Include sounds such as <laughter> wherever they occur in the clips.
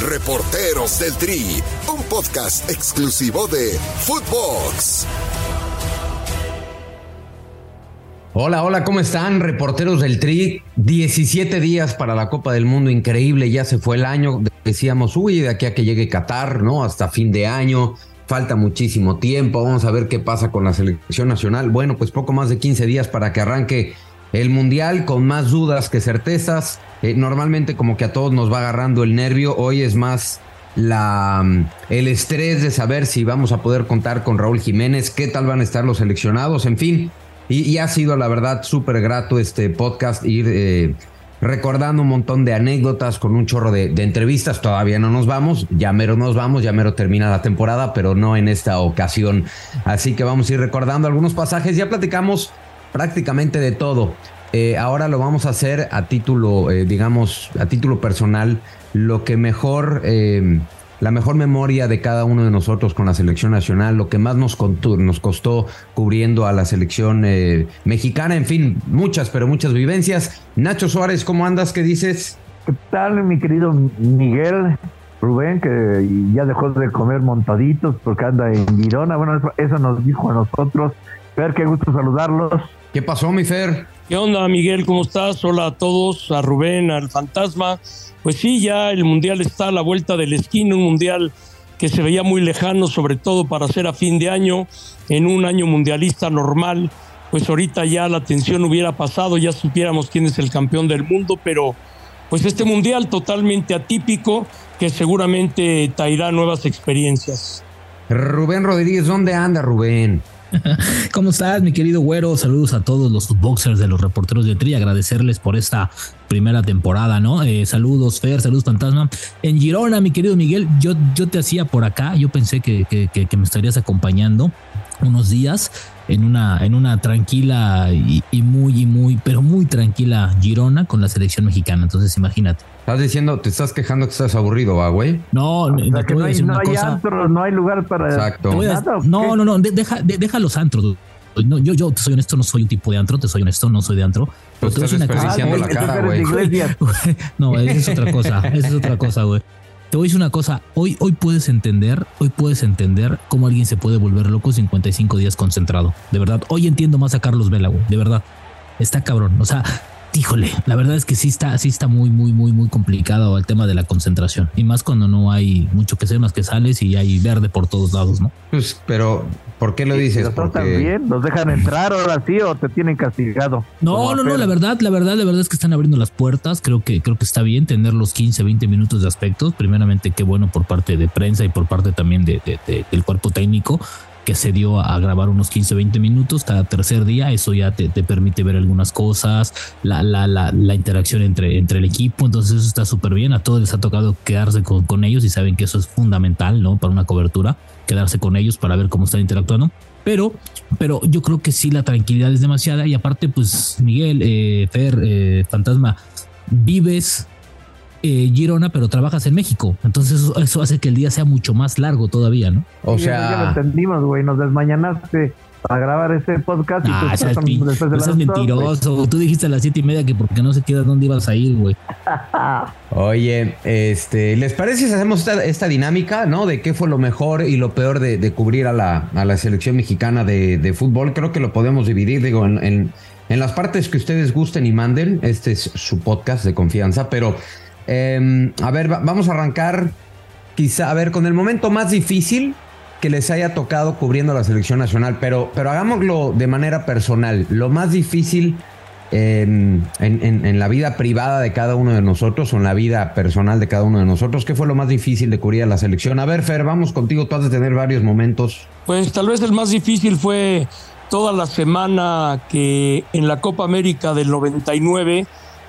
Reporteros del Tri, un podcast exclusivo de Footbox. Hola, hola, ¿cómo están? Reporteros del Tri. 17 días para la Copa del Mundo, increíble, ya se fue el año. Decíamos, uy, de aquí a que llegue Qatar, ¿no? Hasta fin de año. Falta muchísimo tiempo. Vamos a ver qué pasa con la selección nacional. Bueno, pues poco más de 15 días para que arranque el Mundial con más dudas que certezas. Eh, normalmente como que a todos nos va agarrando el nervio. Hoy es más la, el estrés de saber si vamos a poder contar con Raúl Jiménez, qué tal van a estar los seleccionados, en fin. Y, ha sido la verdad súper grato este podcast ir eh, recordando un montón de anécdotas con un chorro de, entrevistas. Todavía no nos vamos, ya mero nos vamos, ya mero termina la temporada, pero no en esta ocasión. Así que vamos a ir recordando algunos pasajes. Ya platicamos prácticamente de todo. Eh, ahora lo vamos a hacer a título, eh, digamos, a título personal, lo que mejor la mejor memoria de cada uno de nosotros con la selección nacional, lo que más nos, nos costó cubriendo a la selección eh, mexicana, en fin, muchas, pero muchas vivencias. Nacho Suárez, ¿cómo andas? ¿Qué dices? ¿Qué tal, mi querido Miguel? Rubén, que ya dejó de comer montaditos porque anda en Girona. Bueno, eso, nos dijo a nosotros. Fer, qué gusto saludarlos. ¿Qué pasó, mi Fer? ¿Qué onda, Miguel? ¿Cómo estás? Hola a todos, a Rubén, al fantasma pues sí, ya el Mundial está a la vuelta del esquina, un Mundial que se veía muy lejano, sobre todo para ser a fin de año, en un año mundialista normal, pues ahorita ya la tensión hubiera pasado, ya supiéramos quién es el campeón del mundo, pero pues este Mundial totalmente atípico que seguramente traerá nuevas experiencias. Rubén Rodríguez, ¿dónde anda Rubén? <laughs> ¿Cómo estás, mi querido güero? Saludos a todos los boxers de los reporteros de Tri. Agradecerles por esta primera temporada, ¿no? Eh, saludos, Fer, saludos, Fantasma. En Girona, mi querido Miguel, yo, yo te hacía por acá. Yo pensé que, que, me estarías acompañando unos días en una, en una tranquila y, y, muy, y muy, pero muy tranquila Girona con la selección mexicana. Entonces, imagínate. Estás diciendo, te estás quejando que estás aburrido, ¿va, güey? No, no, hay, no hay antros, no hay lugar para. Exacto. no, no, no, deja, deja los antros. No, yo, yo te soy honesto, no soy un tipo de antro, te soy honesto, no soy de antro. Pero te estás desperdiciando la cara, <laughs> güey. No, esa es otra cosa, esa es otra cosa, güey. Te voy a decir una cosa, hoy, hoy puedes entender, hoy puedes entender cómo alguien se puede volver loco 55 días concentrado. De verdad, hoy entiendo más a Carlos Vela, güey, de verdad. Está cabrón. O sea, híjole, la verdad es que sí está, sí está muy, muy, muy, muy complicado el tema de la concentración. Y más cuando no hay mucho que hacer más que sales y hay verde por todos lados, ¿no? Pues, pero, ¿por qué lo dices? ¿Los Porque... bien? ¿Los dejan entrar ahora sí o te tienen castigado? No, no, no, la verdad, la verdad, la verdad es que están abriendo las puertas. Creo que, creo que está bien tener los 15, 20 minutos de aspectos. Primeramente, qué bueno por parte de prensa y por parte también de, del cuerpo técnico que se dio a grabar unos 15, 20 minutos cada tercer día. Eso ya te, permite ver algunas cosas, la, la, la, la, interacción entre, entre el equipo. Entonces, eso está súper bien. A todos les ha tocado quedarse con, con, ellos y saben que eso es fundamental, ¿no? Para una cobertura, quedarse con ellos para ver cómo están interactuando. Pero, pero yo creo que sí, la tranquilidad es demasiada. Y aparte, pues, Miguel, eh, Fer, eh, Fantasma, vives eh, Girona, pero trabajas en México. Entonces eso, hace que el día sea mucho más largo todavía, ¿no? O sea, ya lo entendimos, güey. Nos desmañanaste para grabar ese podcast. y ah, después es mentiroso. Tú dijiste a las siete y media que porque no se queda dónde ibas a ir, güey. <laughs> Oye, este, ¿les parece si hacemos esta, dinámica, no? De qué fue lo mejor y lo peor de, cubrir a la, a la, selección mexicana de, fútbol. Creo que lo podemos dividir, digo, en, en, en las partes que ustedes gusten y manden. Este es su podcast de confianza, pero Em, a ver, vamos a arrancar quizá, a ver, con el momento más difícil que les haya tocado cubriendo la selección nacional, pero, pero hagámoslo de manera personal. Lo más difícil en, la vida privada de cada uno de nosotros o en la vida personal de cada uno de nosotros, ¿qué fue lo más difícil de cubrir a la selección? A ver, Fer, vamos contigo, tú has de tener varios momentos. Pues tal vez el más difícil fue toda la semana que en la Copa América del 99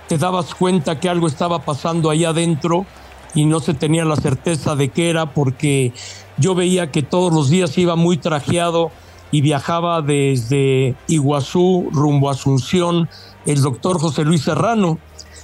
te dabas cuenta que algo estaba pasando ahí adentro y no se tenía la certeza de qué era porque yo veía que todos los días iba muy trajeado y viajaba desde Iguazú rumbo a Asunción el doctor José Luis Serrano.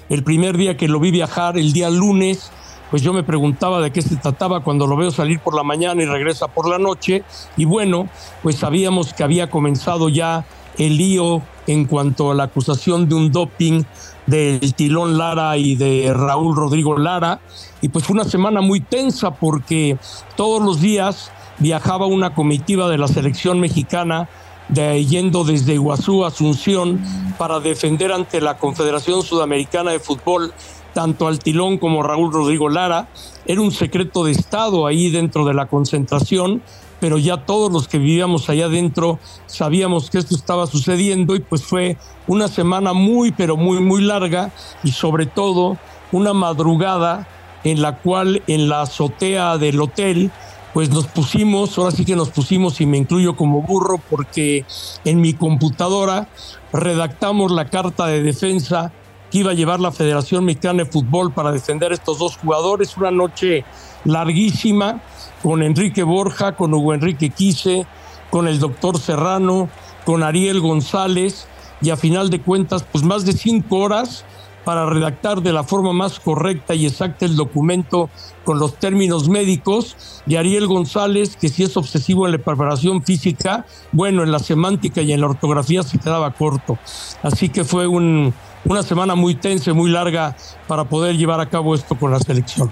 El primer día que lo vi viajar, el día lunes, pues yo me preguntaba de qué se trataba cuando lo veo salir por la mañana y regresa por la noche. Y bueno, pues sabíamos que había comenzado ya el lío en cuanto a la acusación de un doping del Tilón Lara y de Raúl Rodrigo Lara. Y pues fue una semana muy tensa porque todos los días viajaba una comitiva de la selección mexicana de, yendo desde Iguazú a Asunción para defender ante la Confederación Sudamericana de Fútbol tanto al Tilón como Raúl Rodrigo Lara. Era un secreto de Estado ahí dentro de la concentración, pero ya todos los que vivíamos allá adentro sabíamos que esto estaba sucediendo y pues fue una semana muy, pero muy, muy larga y sobre todo una madrugada en la cual en la azotea del hotel pues nos pusimos, ahora sí que nos pusimos y me incluyo como burro porque en mi computadora redactamos la carta de defensa que iba a llevar la Federación Mexicana de Fútbol para defender a estos dos jugadores. Una noche larguísima con Enrique Borja, con Hugo Enrique Quise, con el doctor Serrano, con Ariel González y a final de cuentas pues más de cinco horas para redactar de la forma más correcta y exacta el documento con los términos médicos, y Ariel González, que si es obsesivo en la preparación física, bueno, en la semántica y en la ortografía se quedaba corto. Así que fue un, una semana muy tensa, muy larga para poder llevar a cabo esto con la selección.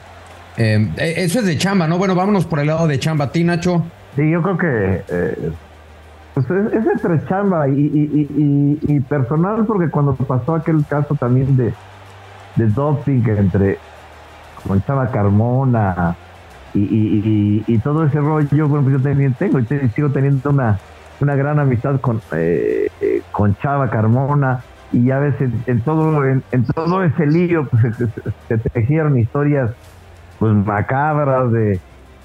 Eh, eso es de chamba, ¿no? Bueno, vámonos por el lado de chamba. ¿A ti, Nacho? Sí, yo creo que eh, pues es, entre chamba y, personal, porque cuando pasó aquel caso también de, de doping entre con Chava Carmona y, todo ese rollo, bueno, pues yo también tengo y sigo teniendo una, una gran amistad con, eh, eh, con Chava Carmona y ya ves en, todo en, todo ese lío pues se, tejieron historias pues macabras de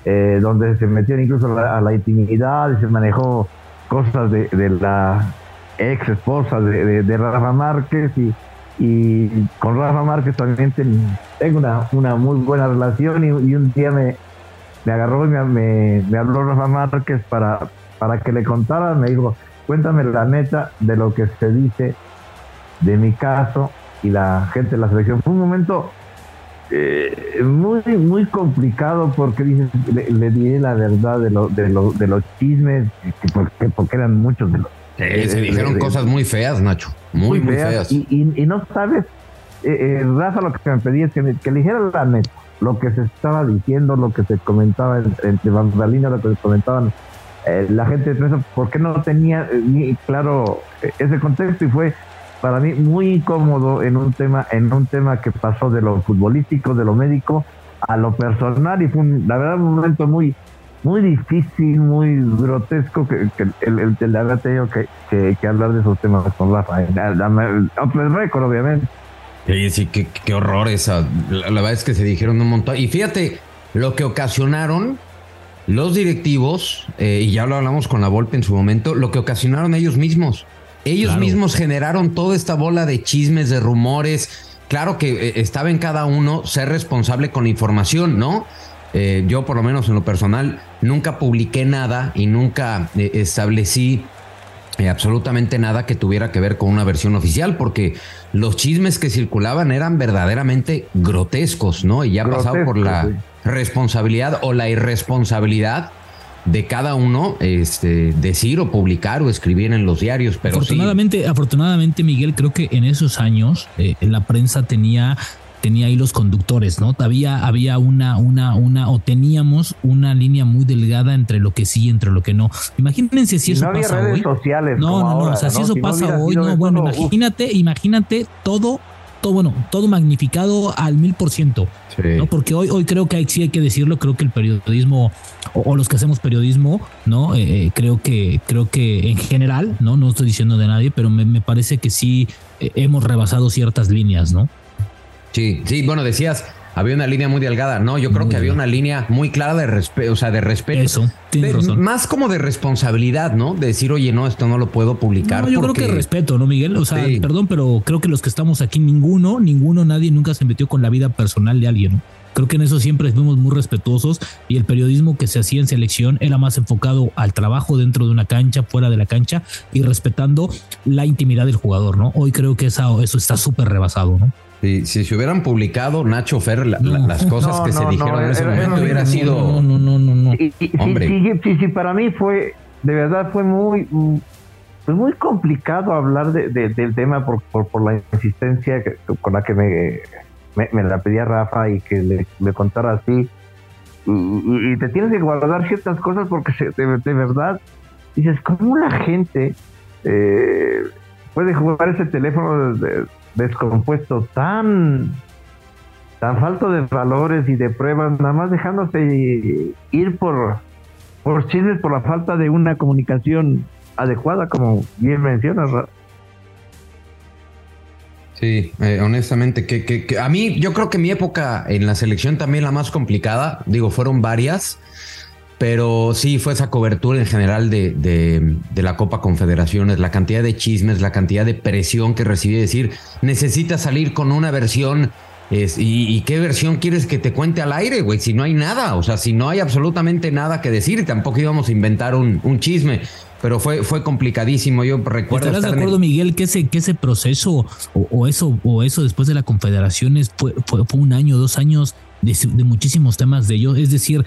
eh, donde se metieron incluso a la, intimidad y se manejó cosas de, la ex esposa de, Rafa Márquez y, con Rafa Márquez también tengo una, una muy buena relación y, un día me, me agarró y me, me, habló Rafa Márquez para, para que le contara, me dijo, cuéntame la neta de lo que se dice de mi caso y la gente de la selección. Fue un momento eh, muy muy complicado porque le, le di la verdad de, lo, de, lo, de los chismes, porque, porque eran muchos de los... se dijeron cosas muy feas, Nacho, muy, muy feas. Y, y, no sabes, eh, eh, Rafa lo que me pedía es que, le dijera la neta, lo que se estaba diciendo, lo que se comentaba entre bambalinas, lo que se comentaban la gente de prensa, porque no tenía ni claro ese contexto y fue para mí muy incómodo en un tema en un tema que pasó de lo futbolístico, de lo médico a lo personal y fue la verdad un momento muy muy difícil, muy grotesco que, el, el, el, haber tenido que, que, hablar de esos temas con Rafa. El récord, obviamente. Sí, sí, qué, qué horror esa. La, verdad es que se dijeron un montón. Y fíjate, lo que ocasionaron los directivos, eh, y ya lo hablamos con la Volpe en su momento, lo que ocasionaron ellos mismos. Ellos mismos generaron toda esta bola de chismes, de rumores. Claro que eh, estaba en cada uno ser responsable con la información, ¿no? Eh, yo por lo menos en lo personal nunca publiqué nada y nunca eh, establecí absolutamente nada que tuviera que ver con una versión oficial, porque los chismes que circulaban eran verdaderamente grotescos, ¿no? Y ya ha pasado por la responsabilidad o la irresponsabilidad de cada uno este, decir o publicar o escribir en los diarios. Pero afortunadamente, afortunadamente, Miguel, creo que en esos años eh, la prensa tenía tenía ahí los conductores, ¿no? Había, había una, una, una, o teníamos una línea muy delgada entre lo que sí y entre lo que no. Imagínense si eso no pasa redes hoy. Sociales no, no, no, o sea, si eso pasa hoy, no, bueno, imagínate, imagínate todo todo, bueno, todo magnificado al mil por ciento. ¿no? Porque hoy, hoy creo que sí hay que decirlo, creo que el periodismo, o, los que hacemos periodismo, ¿no? Eh, eh, creo que, creo que en general, ¿no? No estoy diciendo de nadie, pero me, me parece que sí eh, hemos rebasado ciertas líneas, ¿no? Sí, sí, bueno, decías, había una línea muy delgada. No, yo creo que había una línea muy clara de respeto, o sea, de respeto. Eso, Más como de responsabilidad, ¿no? De decir, oye, no, esto no lo puedo publicar. No, yo creo que respeto, ¿no, Miguel? O sea, perdón, pero creo que los que estamos aquí, ninguno, ninguno, nadie nunca se metió con la vida personal de alguien, ¿no? Creo que en eso siempre fuimos muy respetuosos y el periodismo que se hacía en selección era más enfocado al trabajo dentro de una cancha, fuera de la cancha y respetando la intimidad del jugador, ¿no? Hoy creo que eso, eso está súper rebasado, ¿no? Si, si se hubieran publicado Nacho Fer las cosas que se dijeron en ese momento, hubiera sido. No, no, no, no. Hombre. Sí, sí, para mí fue, de verdad fue muy. pues muy complicado hablar de, del tema por, por, la insistencia con la que me, me, la pedía Rafa y que le, me contara así. Y, te tienes que guardar ciertas cosas porque de, verdad dices, ¿cómo la gente eh, puede jugar ese teléfono descompuesto tan tan falto de valores y de pruebas, nada más dejándose ir por por por la falta de una comunicación adecuada, como bien mencionas. Sí, eh, honestamente, que, que, a mí yo creo que mi época en la selección también la más complicada, digo, fueron varias, pero sí fue esa cobertura en general de, de, la Copa Confederaciones, la cantidad de chismes, la cantidad de presión que recibí, decir, necesitas salir con una versión es, y, qué versión quieres que te cuente al aire, güey? Si no hay nada, o sea, si no hay absolutamente nada que decir, tampoco íbamos a inventar un, un chisme pero fue, fue complicadísimo. Yo recuerdo. ¿Estarás de acuerdo, Miguel, que ese, que ese proceso o, eso, o eso después de la Confederaciones fue, fue, fue un año, dos años de, de, muchísimos temas de ellos? Es decir,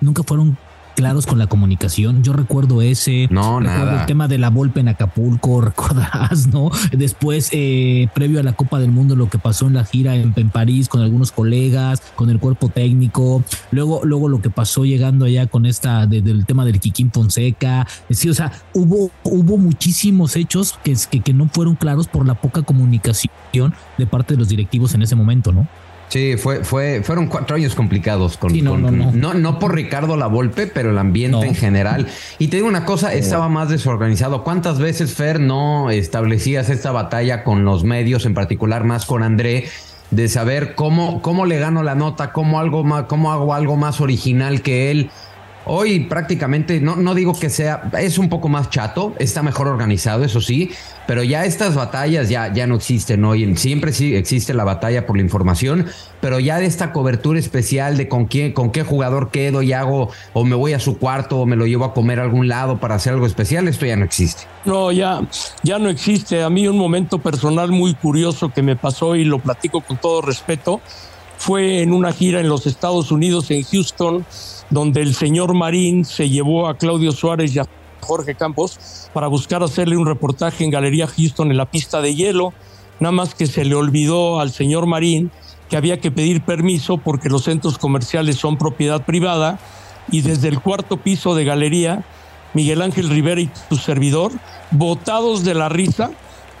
nunca fueron claros con la comunicación. Yo recuerdo ese. No, nada. El tema de la Volpe en Acapulco, <laughs> recordarás, ¿no? Después, eh, previo a la Copa del Mundo, lo que pasó en la gira en, París con algunos colegas, con el cuerpo técnico. Luego, luego lo que pasó llegando allá con esta del tema del Kikín Fonseca. Sí, o sea, hubo, hubo muchísimos hechos que, que, que no fueron claros por la poca comunicación de parte de los directivos en ese momento, ¿no? Sí, fue, fue, fueron cuatro años complicados con, no, no, no, no, por Ricardo La Volpe, pero el ambiente en general. Y te digo una cosa, estaba más desorganizado. ¿Cuántas veces, Fer, no establecías esta batalla con los medios, en particular más con André, de saber cómo, cómo le gano la nota, cómo algo más, cómo hago algo más original que él? Hoy prácticamente, no, no digo que sea, es un poco más chato, está mejor organizado, eso sí, pero ya estas batallas ya, ya no existen hoy. Siempre sí existe la batalla por la información, pero ya de esta cobertura especial de con quién, con qué jugador quedo y hago, o me voy a su cuarto, o me lo llevo a comer a algún lado para hacer algo especial, esto ya no existe. No, ya, ya no existe. A mí un momento personal muy curioso que me pasó y lo platico con todo respeto, fue en una gira en los Estados Unidos, en Houston donde el señor Marín se llevó a Claudio Suárez y a Jorge Campos para buscar hacerle un reportaje en Galería Houston en la pista de hielo, nada más que se le olvidó al señor Marín que había que pedir permiso porque los centros comerciales son propiedad privada y desde el cuarto piso de Galería, Miguel Ángel Rivera y su servidor, botados de la risa,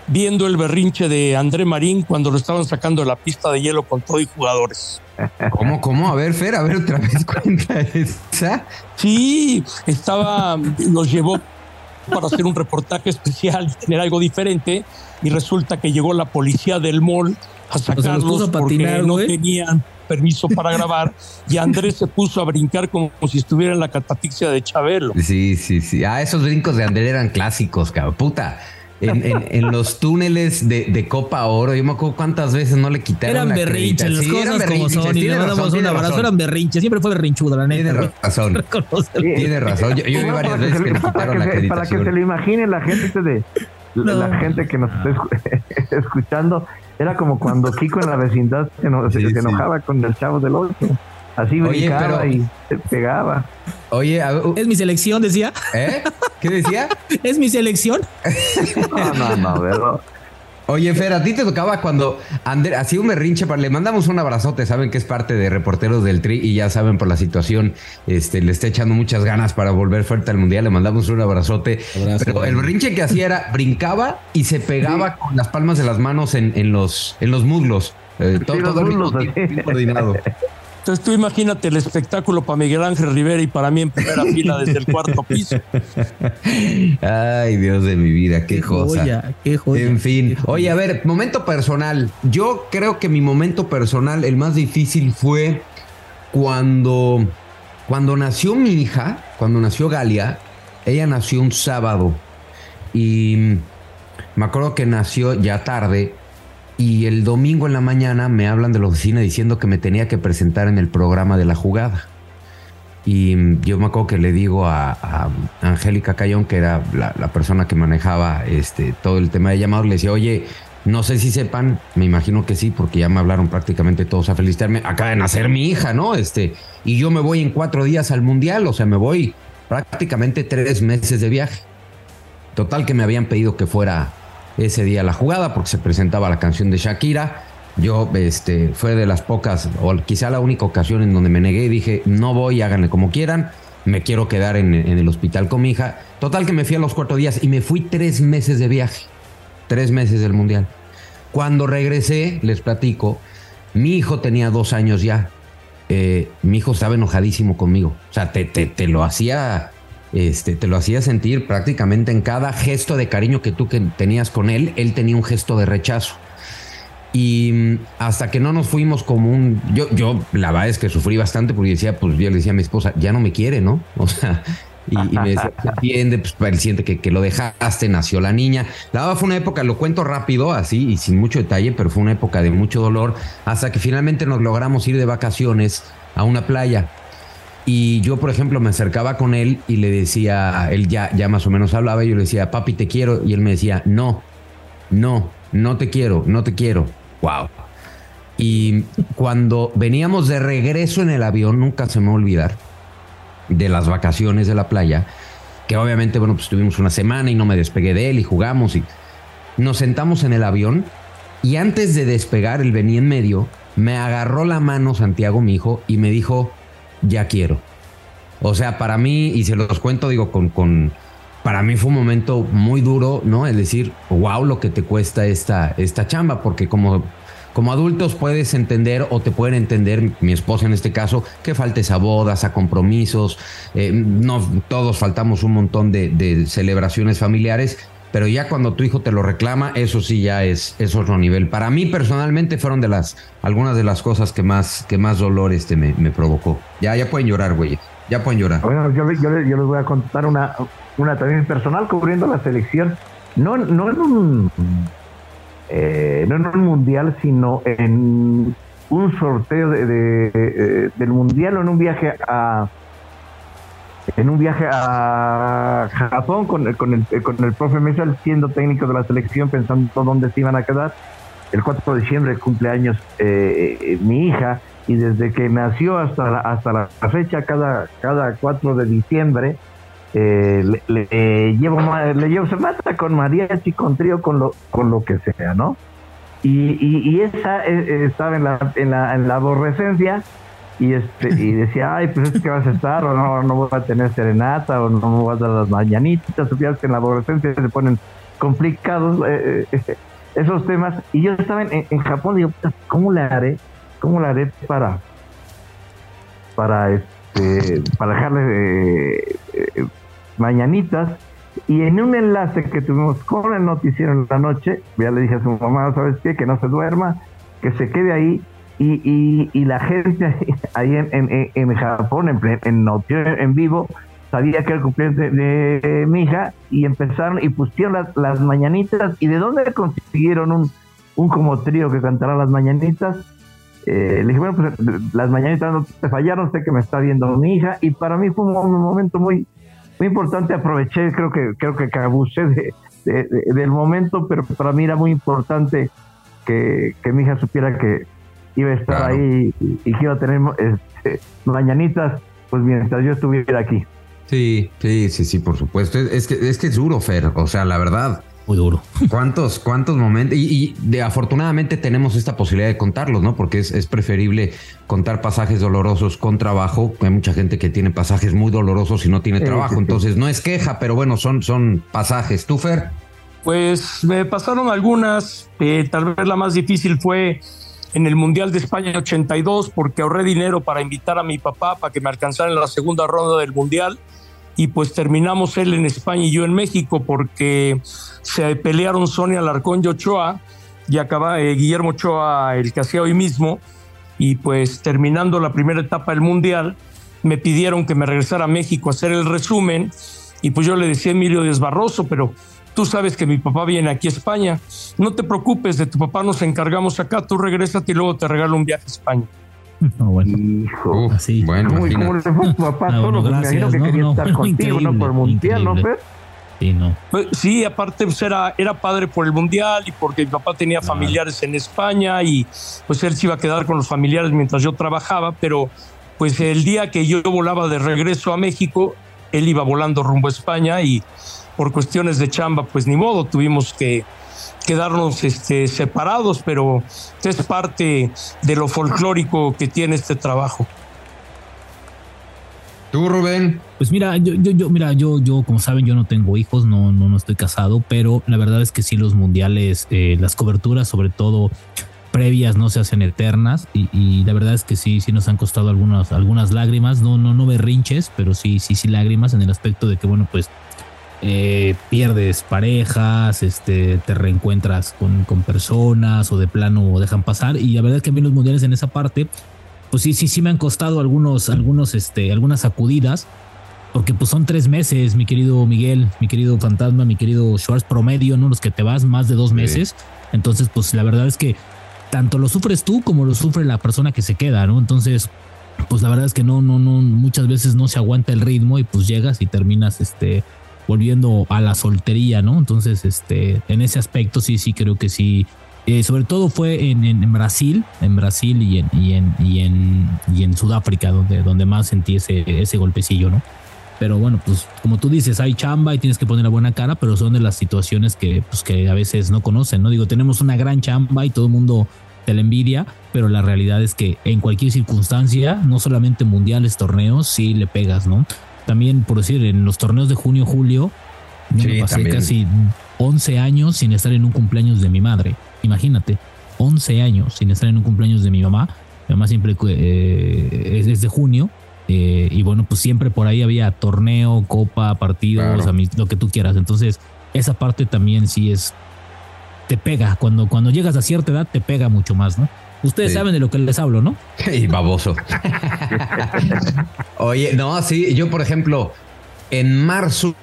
viendo el berrinche de André Marín cuando lo estaban sacando de la pista de hielo con todo y jugadores. <laughs> ¿Cómo, cómo? A ver, Fer, a ver otra vez <laughs> cuenta esa. Sí, estaba, nos llevó para hacer un reportaje especial y <laughs> tener algo diferente y resulta que llegó la policía del mall a sacarlos porque no tenían permiso para grabar y Andrés se puso a brincar como, si estuviera en la catafixia de Chabelo. Sí, sí, sí. Ah, esos brincos de Andrés eran clásicos, cabrón. Puta en, los túneles de, Copa Oro. Yo me acuerdo cuántas veces no le quitaron. Eran berrinches, las cosas como son. Y le mandamos un abrazo. Eran berrinches, siempre fue berrinchudo, la neta. Tiene <laughs> razón. Tiene razón. Yo, vi varias veces que le quitaron la acreditación. Para que se lo imagine la gente de. La gente que nos está <laughs> escuchando, era como cuando Kiko en la vecindad se, enojaba con el chavo del otro. Así brincaba y se pegaba. Oye, es mi selección, decía. ¿Eh? <laughs> ¿Qué decía? es mi selección. no, no, no, pero... Oye, Fer, a ti te tocaba cuando Ander hacía un berrinche, para, le mandamos un abrazote, saben que es parte de reporteros del Tri y ya saben por la situación, este, le está echando muchas ganas para volver fuerte al Mundial, le mandamos un abrazote. pero el berrinche que hacía era, brincaba y se pegaba con las palmas de las manos en, en los, en los muslos. Eh, todo, todo el coordinado. Entonces tú imagínate el espectáculo para Miguel Ángel Rivera y para mí en primera <laughs> fila desde el cuarto piso. Ay, Dios de mi vida, qué, cosa. qué joya. En fin. Oye, a ver, momento personal. Yo creo que mi momento personal, el más difícil fue cuando, cuando nació mi hija, cuando nació Galia, ella nació un sábado y me acuerdo que nació ya tarde y el domingo en la mañana me hablan de la oficina diciendo que me tenía que presentar en el programa de la jugada. Y yo me acuerdo que le digo a, Angélica Cayón, que era la, persona que manejaba este, todo el tema de llamados, le decía, oye, no sé si sepan, me imagino que sí, porque ya me hablaron prácticamente todos a felicitarme. Acaba de nacer mi hija, ¿no? Este, y yo me voy en cuatro días al mundial, o sea, me voy prácticamente tres meses de viaje. Total que me habían pedido que fuera ese día la jugada porque se presentaba la canción de Shakira. Yo, este, fue de las pocas, o quizá la única ocasión en donde me negué y dije, no voy, háganle como quieran, me quiero quedar en, en el hospital con mi hija. Total que me fui a los cuatro días y me fui tres meses de viaje, tres meses del mundial. Cuando regresé, les platico, mi hijo tenía dos años ya. Eh, mi hijo estaba enojadísimo conmigo. O sea, te, te, te lo hacía este, te lo hacía sentir prácticamente en cada gesto de cariño que tú tenías con él, él tenía un gesto de rechazo. Y mm, hasta que no nos fuimos como un. Yo, yo, la verdad es que sufrí bastante porque decía, pues yo le decía a mi esposa, ya no me quiere, ¿no? <laughs> O sea, y, me decía, entiende? Pues él siente que, que, lo dejaste, nació la niña. La verdad fue una época, lo cuento rápido, así y sin mucho detalle, pero fue una época de mucho dolor, hasta que finalmente nos logramos ir de vacaciones a una playa. Y yo, por ejemplo, me acercaba con él y le decía, él ya, ya más o menos hablaba, y yo le decía, papi, te quiero. Y él me decía, no, no, no te quiero, no te quiero. Wow. Y cuando veníamos de regreso en el avión, nunca se me va a olvidar, de las vacaciones de la playa, que obviamente, bueno, pues tuvimos una semana y no me despegué de él y jugamos y nos sentamos en el avión y antes de despegar, él venía en medio, me agarró la mano Santiago, mi hijo, y me dijo, ya quiero. O sea, para mí, y se los cuento, digo, con, con, para mí fue un momento muy duro, ¿no? Es decir, wow, lo que te cuesta esta, esta chamba, porque como, como adultos puedes entender o te pueden entender, mi esposa en este caso, que faltes a bodas, a compromisos, eh, no, todos faltamos un montón de, de, celebraciones familiares, pero ya cuando tu hijo te lo reclama, eso sí ya es, es otro nivel. Para mí personalmente fueron de las, algunas de las cosas que más, que más dolor este me, provocó. Ya, ya pueden llorar, güey. Ya pueden llorar. Bueno, yo, yo, yo, les voy a contar una, una también personal cubriendo la selección. No, no en un eh, no en un mundial, sino en un sorteo de, del mundial o en un viaje a en un viaje a Japón con, con, el, con el profe Mesa siendo técnico de la selección pensando dónde se iban a quedar. El 4 de diciembre cumpleaños eh, eh, mi hija y desde que nació hasta la, hasta la fecha, cada, cada 4 de diciembre, eh, le, le, llevo le llevo mata con mariachi, con trío, con lo, con lo que sea, ¿no? Y, y, y esa eh, estaba en la, en la, en la aborrecencia y este y decía ay pues es que vas a estar o no no voy a tener serenata o no me voy a dar las mañanitas supieras que en la adolescencia se ponen complicados eh, eh, esos temas. Y yo estaba en, en Japón digo cómo le haré cómo le haré para para este para dejarle eh, mañanitas y en un enlace que tuvimos con el noticiero en la noche ya le dije a su mamá sabes qué que no se duerma que se quede ahí y, y, y, la gente <laughs> ahí en, en, en Japón, en, en, en vivo, sabía que era el cumpleaños de, de, mi hija y empezaron y pusieron las, las, mañanitas. ¿Y de dónde consiguieron un, un como trío que cantara las mañanitas? Eh, le dije, bueno, pues las mañanitas no te fallaron, sé que me está viendo mi hija. Y para mí fue un, momento muy, muy importante. Aproveché, creo que creo que abusé de, del momento, pero para mí era muy importante que, que mi hija supiera que iba a estar claro. ahí y, y, quiero tener este, mañanitas, pues mientras yo estuviera aquí. Sí, sí, sí, sí, por supuesto. Es que es que es duro, Fer. O sea, la verdad. Muy duro. <laughs> ¿Cuántos, cuántos momentos? Y, y de, afortunadamente tenemos esta posibilidad de contarlos, ¿no? Porque es, es, preferible contar pasajes dolorosos con trabajo. Hay mucha gente que tiene pasajes muy dolorosos y no tiene trabajo. Sí, Entonces, no es queja, pero bueno, son, son pasajes. ¿Tú, Fer? Pues me pasaron algunas. Eh, tal vez la más difícil fue en el Mundial de España 82 porque ahorré dinero para invitar a mi papá para que me alcanzara en la segunda ronda del Mundial. Y pues terminamos él en España y yo en México porque se pelearon Sonia Larcón y Ochoa y acaba eh, Guillermo Ochoa el que hacía hoy mismo. Y pues terminando la primera etapa del Mundial me pidieron que me regresara a México a hacer el resumen. Y pues yo le decía a Emilio Desbarroso pero tú sabes que mi papá viene aquí a España, no te preocupes, de tu papá nos encargamos acá, tú regresate y luego te regalo un viaje a España. No, bueno. Hijo, así. Bueno, ¿Cómo, ¿Cómo, le fue a tu papá? No, bueno, gracias, me imagino que no, quería no, estar contigo, ¿no? Por el mundial, ¿no, Fer? Sí, no. Pues, sí, aparte pues era, era padre por el mundial y porque mi papá tenía familiares en España y pues él se iba a quedar con los familiares mientras yo trabajaba, pero pues el día que yo volaba de regreso a México, él iba volando rumbo a España y por cuestiones de chamba, pues ni modo, tuvimos que quedarnos este, separados, pero es parte de lo folclórico que tiene este trabajo. ¿Tú, Rubén? Pues mira, yo, yo, yo, mira, yo, yo, como saben, yo no tengo hijos, no, no, no estoy casado, pero la verdad es que sí los mundiales, eh, las coberturas, sobre todo previas, no se hacen eternas y, la verdad es que sí, sí nos han costado algunas, algunas lágrimas, no, no, no berrinches, pero sí, sí, sí lágrimas en el aspecto de que, bueno, pues eh, pierdes parejas, este, te reencuentras con, con personas o de plano dejan pasar y la verdad es que a mí los mundiales en esa parte pues sí, sí, sí me han costado algunos, algunos, este, algunas sacudidas, porque pues son tres meses, mi querido Miguel, mi querido Fantasma, mi querido Schwartz, promedio, ¿no? Los que te vas más de dos meses. Entonces, pues la verdad es que tanto lo sufres tú como lo sufre la persona que se queda, ¿no? Entonces, pues la verdad es que no, no, no, muchas veces no se aguanta el ritmo y pues llegas y terminas, este, volviendo a la soltería, ¿no? Entonces, este, en ese aspecto sí, sí creo que sí eh, sobre todo fue en, Brasil, en Brasil y en, y en, y en, y en Sudáfrica, donde, donde más sentí ese, ese golpecillo, ¿no? Pero bueno, pues como tú dices, hay chamba y tienes que poner la buena cara, pero son de las situaciones que, pues, que a veces no conocen, ¿no? Digo, tenemos una gran chamba y todo el mundo te la envidia, pero la realidad es que en cualquier circunstancia, no solamente mundiales, torneos, sí le pegas, ¿no? También, por decir, en los torneos de junio, julio, yo me pasé casi 11 años sin estar en un cumpleaños de mi madre. Imagínate, 11 años sin estar en un cumpleaños de mi mamá. Mi mamá siempre eh, es de junio. Eh, y bueno, pues siempre por ahí había torneo, copa, partidos, lo que tú quieras. Entonces, esa parte también sí es. Te pega. Cuando, cuando llegas a cierta edad, te pega mucho más, ¿no? Ustedes saben de lo que les hablo, ¿no? <laughs> Y baboso. <laughs> Oye, no, sí, yo por ejemplo, en marzo,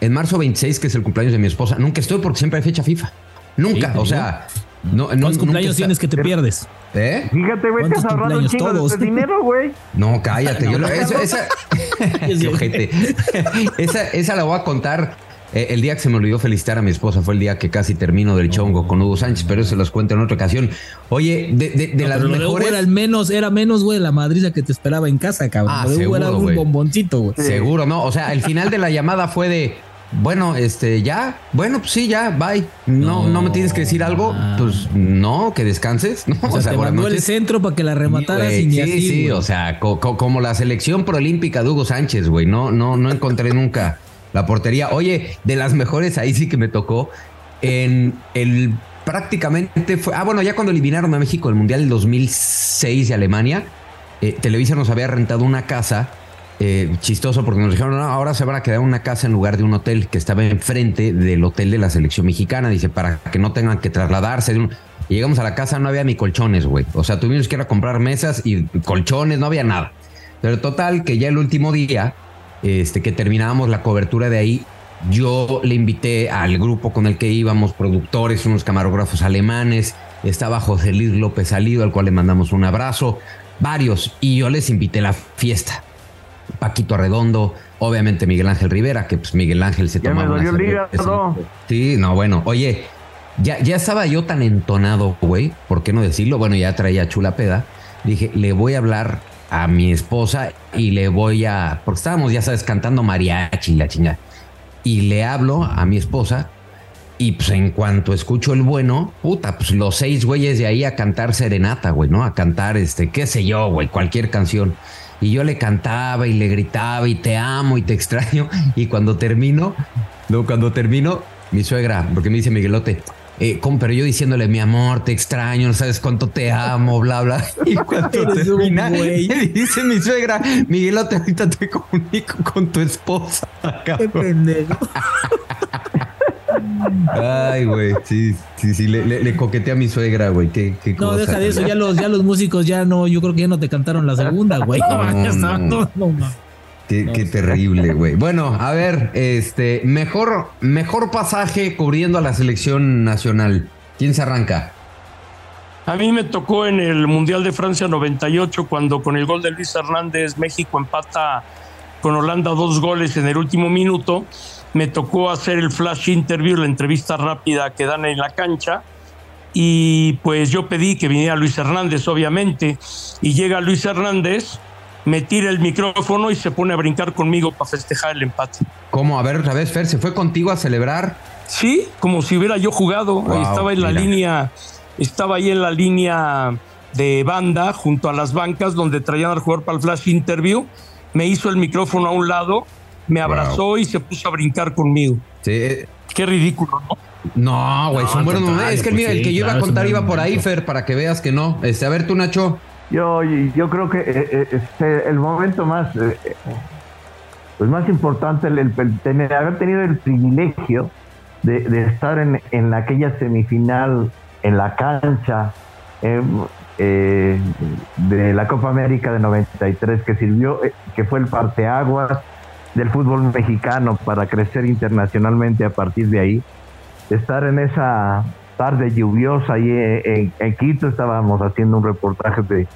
en marzo 26, que es el cumpleaños de mi esposa, nunca estoy porque siempre hay fecha FIFA. Nunca, o sea, no, ¿Cuántos cumpleaños tienes que te pierdes? ¿Eh? Fíjate, güey, te has ahorrado un chingo de dinero, güey. <laughs> No, cállate. yo esa, <laughs> esa, esa la voy a contar eh, el día que se me olvidó felicitar a mi esposa fue el día que casi termino del chongo con Hugo Sánchez, pero eso se los cuento en otra ocasión. Oye, de, de, las mejores. Era, menos, era menos, güey, la madriza que te esperaba en casa, cabrón. Ah, seguro, era un bomboncito, güey. Seguro, no. O sea, el final de la llamada fue de bueno, este, ya, bueno, pues sí, ya, bye. No, no, me tienes que decir algo, pues no, que descanses. No, o sea, <laughs> te el centro para que la remataras sí, sí, sí, o sea, como la selección proolímpica de Hugo Sánchez, güey. No, no, no encontré <laughs> nunca la portería. Oye, de las mejores ahí sí que me tocó. En el prácticamente fue. Ah, bueno, ya cuando eliminaron a México el Mundial del 2006 de Alemania, eh, Televisa nos había rentado una casa eh, chistoso porque nos dijeron, ahora se van a quedar en una casa en lugar de un hotel que estaba enfrente del hotel de la selección mexicana. Dice, para que no tengan que trasladarse. Llegamos a la casa, no había ni colchones, güey. O sea, tuvimos que ir a comprar mesas y colchones, no había nada. Pero total, que ya el último día, este, que terminábamos la cobertura de ahí, yo le invité al grupo con el que íbamos, productores, unos camarógrafos alemanes, estaba José Luis López Salido, al cual le mandamos un abrazo, varios, y yo les invité a la fiesta. Paquito Redondo, obviamente Miguel Ángel Rivera, que pues Miguel Ángel se tomaba una Sí, no, bueno, oye, ya, ya estaba yo tan entonado, güey, ¿por qué no decirlo? Bueno, ya traía chula peda. Dije, le voy a hablar a mi esposa y le voy a, porque estábamos, ya sabes, cantando mariachi, la chingada. Y le hablo a mi esposa y pues en cuanto escucho el bueno, puta, pues los seis güeyes de ahí a cantar serenata, güey, ¿no? A cantar, este, qué sé yo, güey, cualquier canción. Y yo le cantaba y le gritaba y te amo y te extraño. <laughs> Y cuando termino, no, cuando termino, mi suegra, porque me dice Miguelote, eh, pero yo diciéndole, mi amor, te extraño, no sabes cuánto te amo, bla, bla. <laughs> Y <laughs> cuando termina, me dice mi suegra, Miguelote, ahorita te comunico con tu esposa. Qué pendejo. Ay, güey, sí, sí, sí, le, le, coqueteé a mi suegra, güey. Qué, qué no, deja de eso, ya los, ya los músicos ya no, yo creo que ya no te cantaron la segunda, güey. No, no, Qué, qué, terrible, güey. Bueno, a ver, este, mejor, mejor pasaje cubriendo a la selección nacional. ¿Quién se arranca? A mí me tocó en el Mundial de Francia 98, cuando con el gol de Luis Hernández México empata con Holanda dos goles en el último minuto me tocó hacer el flash interview, la entrevista rápida que dan en la cancha. Y pues yo pedí que viniera Luis Hernández, obviamente, y llega Luis Hernández me tira el micrófono y se pone a brincar conmigo para festejar el empate. ¿Cómo? A ver, otra vez, Fer, ¿se fue contigo a celebrar? Sí, como si hubiera yo jugado. Wow, estaba en la línea, estaba ahí en la línea de banda junto a las bancas donde traían al jugador para el flash interview. Me hizo el micrófono a un lado, me abrazó y se puso a brincar conmigo. Sí. eh, Qué ridículo, ¿no? No, güey, No, son buenos momentos. Es que pues mira, el que yo iba a contar iba por ahí. Fer, para que veas que no. Este, a ver tú, Nacho. Yo, yo creo que eh, eh, este, el momento más, eh, pues más importante, el, el- el tener, haber tenido el privilegio de, de estar en, en aquella semifinal, en la cancha eh, eh, de la Copa América de 93, que sirvió, eh, que fue el parteaguas del fútbol mexicano para crecer internacionalmente a partir de ahí. Estar en esa tarde lluviosa ahí en, Quito, estábamos haciendo un reportaje de,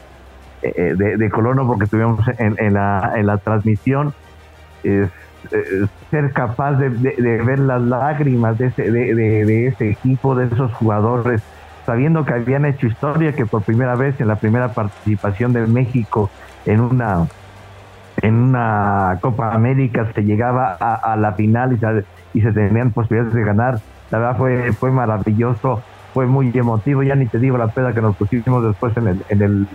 eh, de, de Colono porque estuvimos en, en la, en la transmisión. Ser capaz de, de- de ver las lágrimas de ese, de ese equipo, de esos jugadores, sabiendo que habían hecho historia, que por primera vez en la primera participación de México en una en una Copa América se llegaba a, la final y se, y se tenían posibilidades de ganar. La verdad fue, fue maravilloso, fue muy emotivo. Ya ni te digo la peda que nos pusimos después en el, en el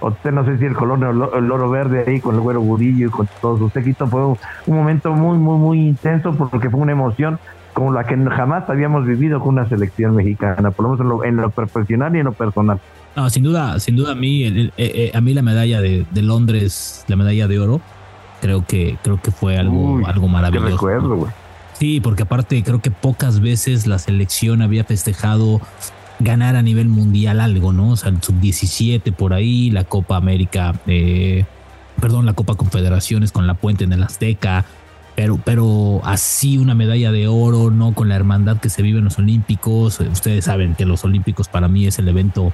hotel, no sé si el Colón o el, Loro Verde ahí con el Güero Budillo y con todo su séquito. Fue un momento muy, muy, muy intenso porque fue una emoción como la que jamás habíamos vivido con una selección mexicana, por lo menos en lo, en lo profesional y en lo personal. No, sin duda, sin duda a mí, el- el- eh, eh, a mí la medalla de, de Londres, la medalla de oro, creo que, creo que fue algo, Uy, algo maravilloso. recuerdo. Sí, porque aparte creo que pocas veces la selección había festejado ganar a nivel mundial algo, ¿no? O sea, el sub-17 por ahí, la Copa América, eh, perdón, la Copa Confederaciones con la Puente en el Azteca, pero, pero así una medalla de oro, ¿no? Con la hermandad que se vive en los Olímpicos. Eh, Ustedes saben que los Olímpicos para mí es el evento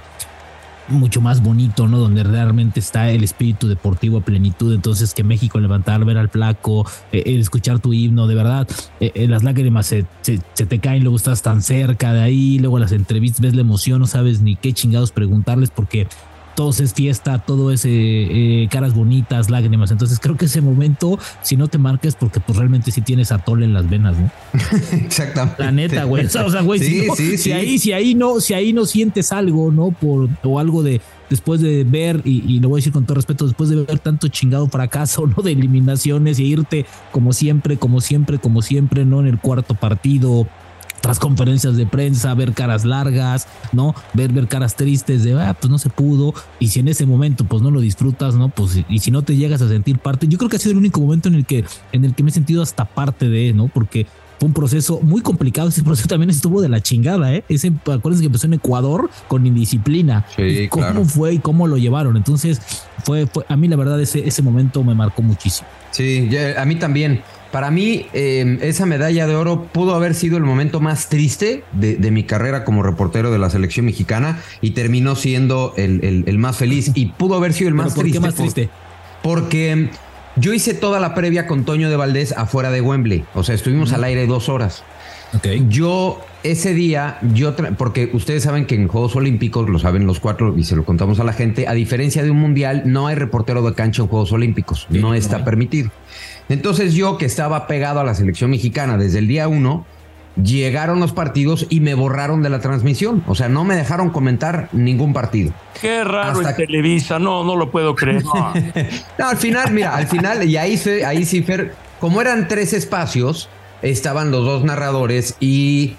mucho más bonito, ¿no? Donde realmente está el espíritu deportivo a plenitud. Entonces, que México levantar, ver al flaco, eh, eh, escuchar tu himno, de verdad, eh, las lágrimas se, se- se te caen, luego estás tan cerca de ahí, luego las entrevistas, ves la emoción, no sabes ni qué chingados preguntarles porque todos es fiesta, todo es eh, eh, caras bonitas, lágrimas. Entonces, creo que ese momento, si no te marques, porque pues realmente sí tienes atole en las venas, ¿no? <laughs> Exactamente. La neta, güey. <laughs> O sea, güey, Sí, si, no- sí, si ahí, si ahí no, si ahí no sientes algo, ¿no? Por, o algo de después de ver, y, y lo voy a decir con todo respeto, después de ver tanto chingado fracaso, <laughs> ¿no? De eliminaciones y irte como siempre, como siempre, como siempre, ¿no? En el cuarto partido, tras conferencias de prensa, ver caras largas, ¿no? Ver, ver caras tristes de, ah, pues no se pudo. Y si en ese momento, pues no lo disfrutas, ¿no? Pues, y si no te llegas a sentir parte, yo creo que ha sido el único momento en el que, en el que me he sentido hasta parte de, ¿no? Porque fue un proceso muy complicado. Ese <laughs> proceso también estuvo de la chingada, ¿eh? Ese, acuérdense que empezó en Ecuador con indisciplina. Sí, Y ¿Cómo claro. fue y cómo lo llevaron? Entonces, fue, fue, a mí la verdad, ese, ese momento me marcó muchísimo. Sí, ya- a mí también. Para mí, eh, esa medalla de oro pudo haber sido el momento más triste de, de mi carrera como reportero de la selección mexicana y terminó siendo el, el- el más feliz. Y pudo haber sido el Pero más ¿Por triste. qué más por- triste? Porque yo hice toda la previa con Toño de Valdés afuera de Wembley. O sea, estuvimos al aire dos horas. Ok. Yo ese día, yo porque ustedes saben que en Juegos Olímpicos, lo saben los cuatro y se lo contamos a la gente, a diferencia de un mundial, no hay reportero de cancha en Juegos Olímpicos, Sí, no está permitido. Entonces yo que estaba pegado a la selección mexicana desde el día uno, llegaron los partidos y me borraron de la transmisión. O sea, no me dejaron comentar ningún partido. Qué raro Hasta en que- Televisa, no, no lo puedo creer. No. <laughs> No, al final, mira, al final, y ahí, se, ahí sí, Fer, como eran tres espacios, estaban los dos narradores y.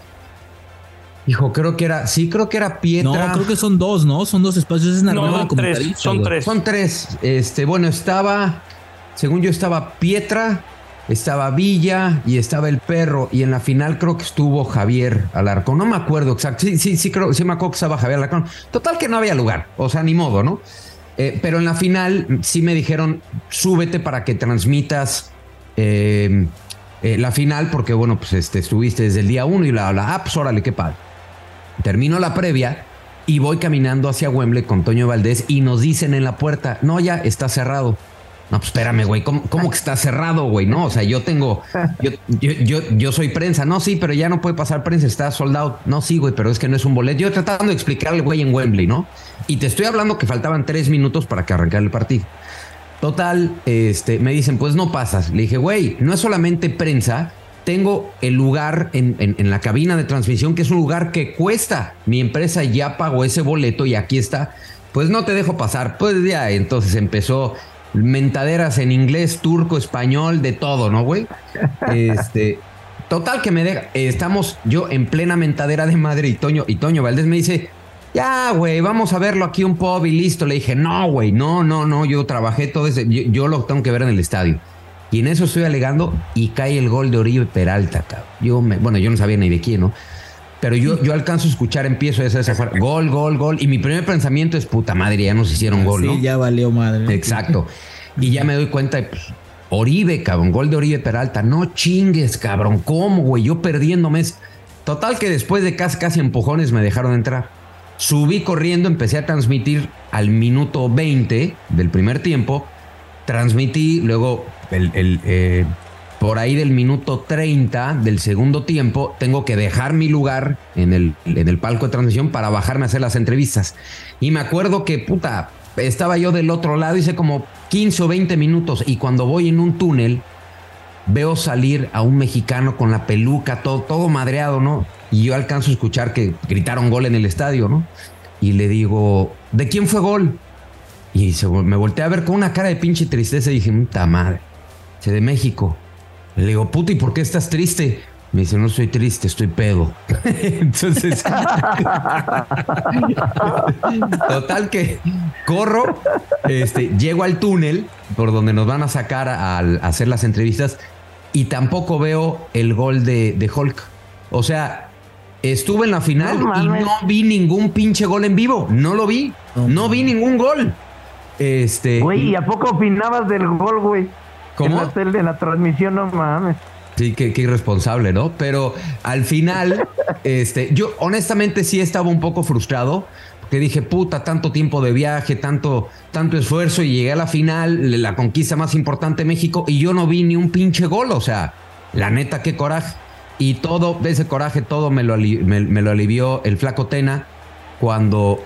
Hijo, creo que era, sí, creo que era Pietra. No, creo que son dos, ¿no? Son dos espacios. Es No, son tres, son tres. Son tres. Este, bueno, estaba, según yo, estaba Pietra, estaba Villa y estaba el perro. Y en la final creo que estuvo Javier Alarcón. No me acuerdo exacto. Sí, sí, sí, creo, sí me acuerdo que estaba Javier Alarcón. Total que no había lugar. O sea, ni modo, ¿no? Eh, pero en la final sí me dijeron, súbete para que transmitas eh, eh, la final, porque bueno, pues este, estuviste desde el día uno y la, la ah, pues órale, qué padre. Termino la previa y voy caminando hacia Wembley con Toño Valdés y nos dicen en la puerta, no, ya está cerrado. No, pues espérame, güey, ¿cómo, cómo que está cerrado, güey? No, o sea, yo tengo, yo, yo, yo, yo soy prensa. No, sí, pero ya no puede pasar prensa, está soldado. No, sí, güey, pero es que no es un boleto. Yo tratando de explicarle, güey, en Wembley, ¿no? Y te estoy hablando que faltaban tres minutos para que arrancara el partido. Total, este, me dicen, pues no pasas. Le dije, güey, no es solamente prensa, tengo el lugar en, en, la cabina de transmisión, que es un lugar que cuesta. Mi empresa ya pagó ese boleto y aquí está. Pues no te dejo pasar. Pues ya, entonces empezó mentaderas en inglés, turco, español, de todo, ¿no, güey? Este, total que me deja, estamos yo en plena mentadera de madre y Toño, y Toño Valdés me dice, ya, güey, vamos a verlo aquí un pub y listo. Le dije, no, güey, no, no, no, yo trabajé todo ese, yo, lo tengo que ver en el estadio. Y en eso estoy alegando y cae el gol de Oribe Peralta, cabrón. Yo me, bueno, yo no sabía ni de quién, ¿no? Pero yo, yo alcanzo a escuchar, empiezo a hacer gol, gol, gol. Y mi primer pensamiento es, puta madre, ya nos hicieron gol, ¿no? Sí, ya valió madre. Exacto. Y ya me doy cuenta, pues, Oribe, cabrón, gol de Oribe Peralta. No chingues, cabrón, ¿cómo, güey? Yo perdiéndome. Total que después de casi, casi empujones me dejaron entrar. Subí corriendo, empecé a transmitir al minuto 20 del primer tiempo. Transmití, luego el, eh, por ahí del minuto 30 del segundo tiempo, tengo que dejar mi lugar en el, en el palco de transmisión para bajarme a hacer las entrevistas. Y me acuerdo que, puta, estaba yo del otro lado, hice como 15 o 20 minutos y cuando voy en un túnel, veo salir a un mexicano con la peluca, todo, todo madreado, ¿no? Y yo alcanzo a escuchar que gritaron gol en el estadio, ¿no? Y le digo, ¿de quién fue gol? Y me volteé a ver con una cara de pinche tristeza y dije, puta madre, se de México. Le digo, puta, ¿y por qué estás triste? Me dice, no estoy triste, estoy pedo. <laughs> Entonces, <laughs> total que corro, este, llego al túnel por donde nos van a sacar al hacer las entrevistas y tampoco veo el gol de, de Hulk. O sea, estuve en la final y no vi ningún pinche gol en vivo. No lo vi. No, vi ningún gol. Este. Güey, ¿y a poco opinabas del gol, güey? ¿Cómo? En la, tele, en la transmisión, no mames. Sí, qué, irresponsable, ¿no? Pero al final, <laughs> este, yo honestamente sí estaba un poco frustrado, porque dije, puta, tanto tiempo de viaje, tanto, tanto esfuerzo, y llegué a la final, la conquista más importante de México, y yo no vi ni un pinche gol, o sea, la neta, qué coraje. Y todo, ese coraje, todo me lo, me, me lo alivió el flaco Tena cuando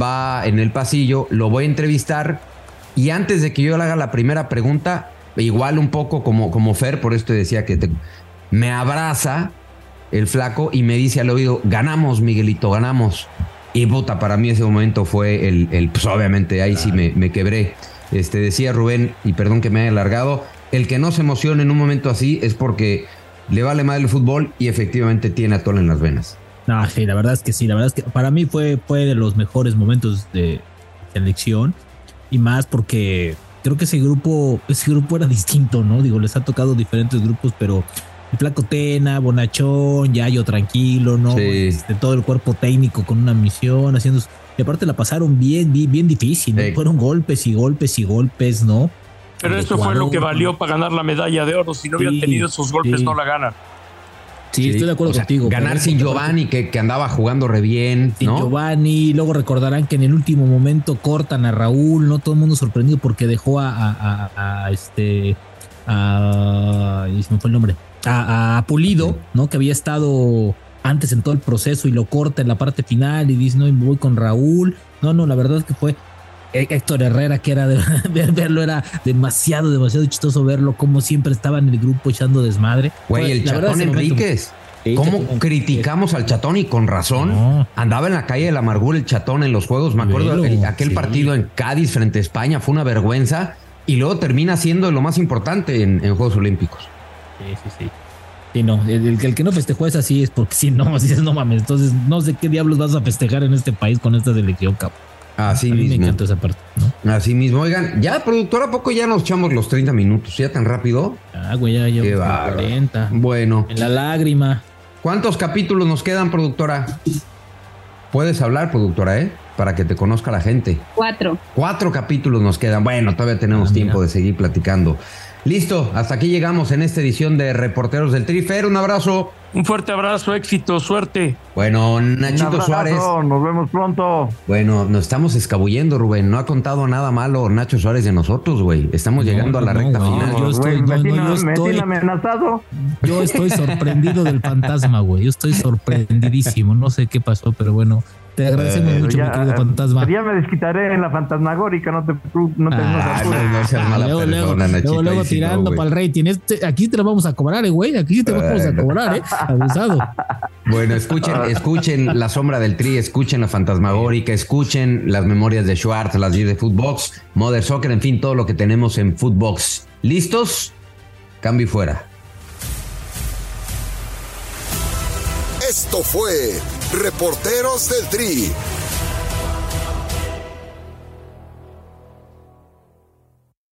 va en el pasillo, lo voy a entrevistar, y antes de que yo le haga la primera pregunta, igual un poco como, como Fer, por esto decía que me abraza el flaco y me dice al oído, ganamos, Miguelito, ganamos. Y puta, para mí ese momento fue el, el pues obviamente ahí sí me, me, quebré. Este, decía Rubén, y perdón que me haya alargado, el que no se emociona en un momento así es porque le vale mal el fútbol y efectivamente tiene atol en las venas. No, sí, la verdad es que sí, la verdad es que para mí fue, fue de los mejores momentos de selección y más porque creo que ese grupo, ese grupo era distinto, ¿no? Digo, les ha tocado diferentes grupos, pero el Flaco Tena, Bonachón, Yayo tranquilo, ¿no? Este, todo el cuerpo técnico con una misión, haciendo. Y aparte la pasaron bien, bien, bien difícil, ¿no? Fueron golpes y golpes y golpes, ¿no? Pero eso fue lo que valió para ganar la medalla de oro. Si no hubieran tenido esos golpes, no la ganan. Sí, estoy de acuerdo contigo. Ganar sin Giovanni, que, que, andaba jugando re bien. Sin Giovanni, luego recordarán que en el último momento cortan a Raúl, ¿no? Todo el mundo sorprendido porque dejó a, a, este. A. me fue el nombre. A, Pulido, ¿no? Que había estado antes en todo el proceso y lo corta en la parte final y dice, no, me voy con Raúl. No, no, la verdad es que fue Héctor Herrera, que era de, <laughs> verlo, era demasiado, demasiado chistoso verlo, como siempre estaba en el grupo echando desmadre. Güey, el Chatón Enríquez. ¿Cómo criticamos al Chatón y con razón? Andaba en la calle de la amargura el Chatón en los juegos. Me acuerdo aquel partido en Cádiz frente a España fue una vergüenza y luego termina siendo lo más importante en, Juegos Olímpicos. Sí, sí, sí. Sí, no, el, que no festejó es así, es porque si no, <laughs> así es no mames. Entonces, no sé qué diablos vas a festejar en este país con esta selección, cabrón. Así mismo. Me encanta esa parte, ¿no? Así mismo. Oigan, ya, productor, ¿a poco ya nos echamos los 30 minutos? ¿Ya tan rápido? Ah, güey, ya llevo 40. Bueno. En la lágrima. ¿Cuántos capítulos nos quedan, productora? Puedes hablar, productora, ¿eh? Para que te conozca la gente. Cuatro. Cuatro capítulos nos quedan. Bueno, todavía tenemos ah, tiempo de seguir platicando. Listo, hasta aquí llegamos en esta edición de Reporteros del Trifer. Un abrazo. Un fuerte abrazo, éxito, suerte. Bueno, Nachito Suárez. Nos vemos pronto. Bueno, nos estamos escabullendo, Rubén. No ha contado nada malo Nacho Suárez de nosotros, güey. Estamos llegando a la recta final. Yo estoy, me amenazado. Yo estoy sorprendido del fantasma, güey. Yo estoy sorprendidísimo. No sé qué pasó, pero bueno. Te agradecemos Eh, mucho, ya, mi querido eh, fantasma. Ya me desquitaré en la fantasmagórica, no te, no te Ah, no, no luego, luego, luego, luego tirando para el rating. Este- aquí te lo vamos a cobrar, eh, güey. Aquí te vamos a cobrar, eh. Abusado. Bueno, escuchen, escuchen La Sombra del Tri, escuchen La Fantasmagórica, escuchen las memorias de Schwartz, las 10 de Footbox, Mother Soccer, en fin, todo lo que tenemos en Footbox. ¿Listos? Cambio y fuera. Esto fue Reporteros del Tri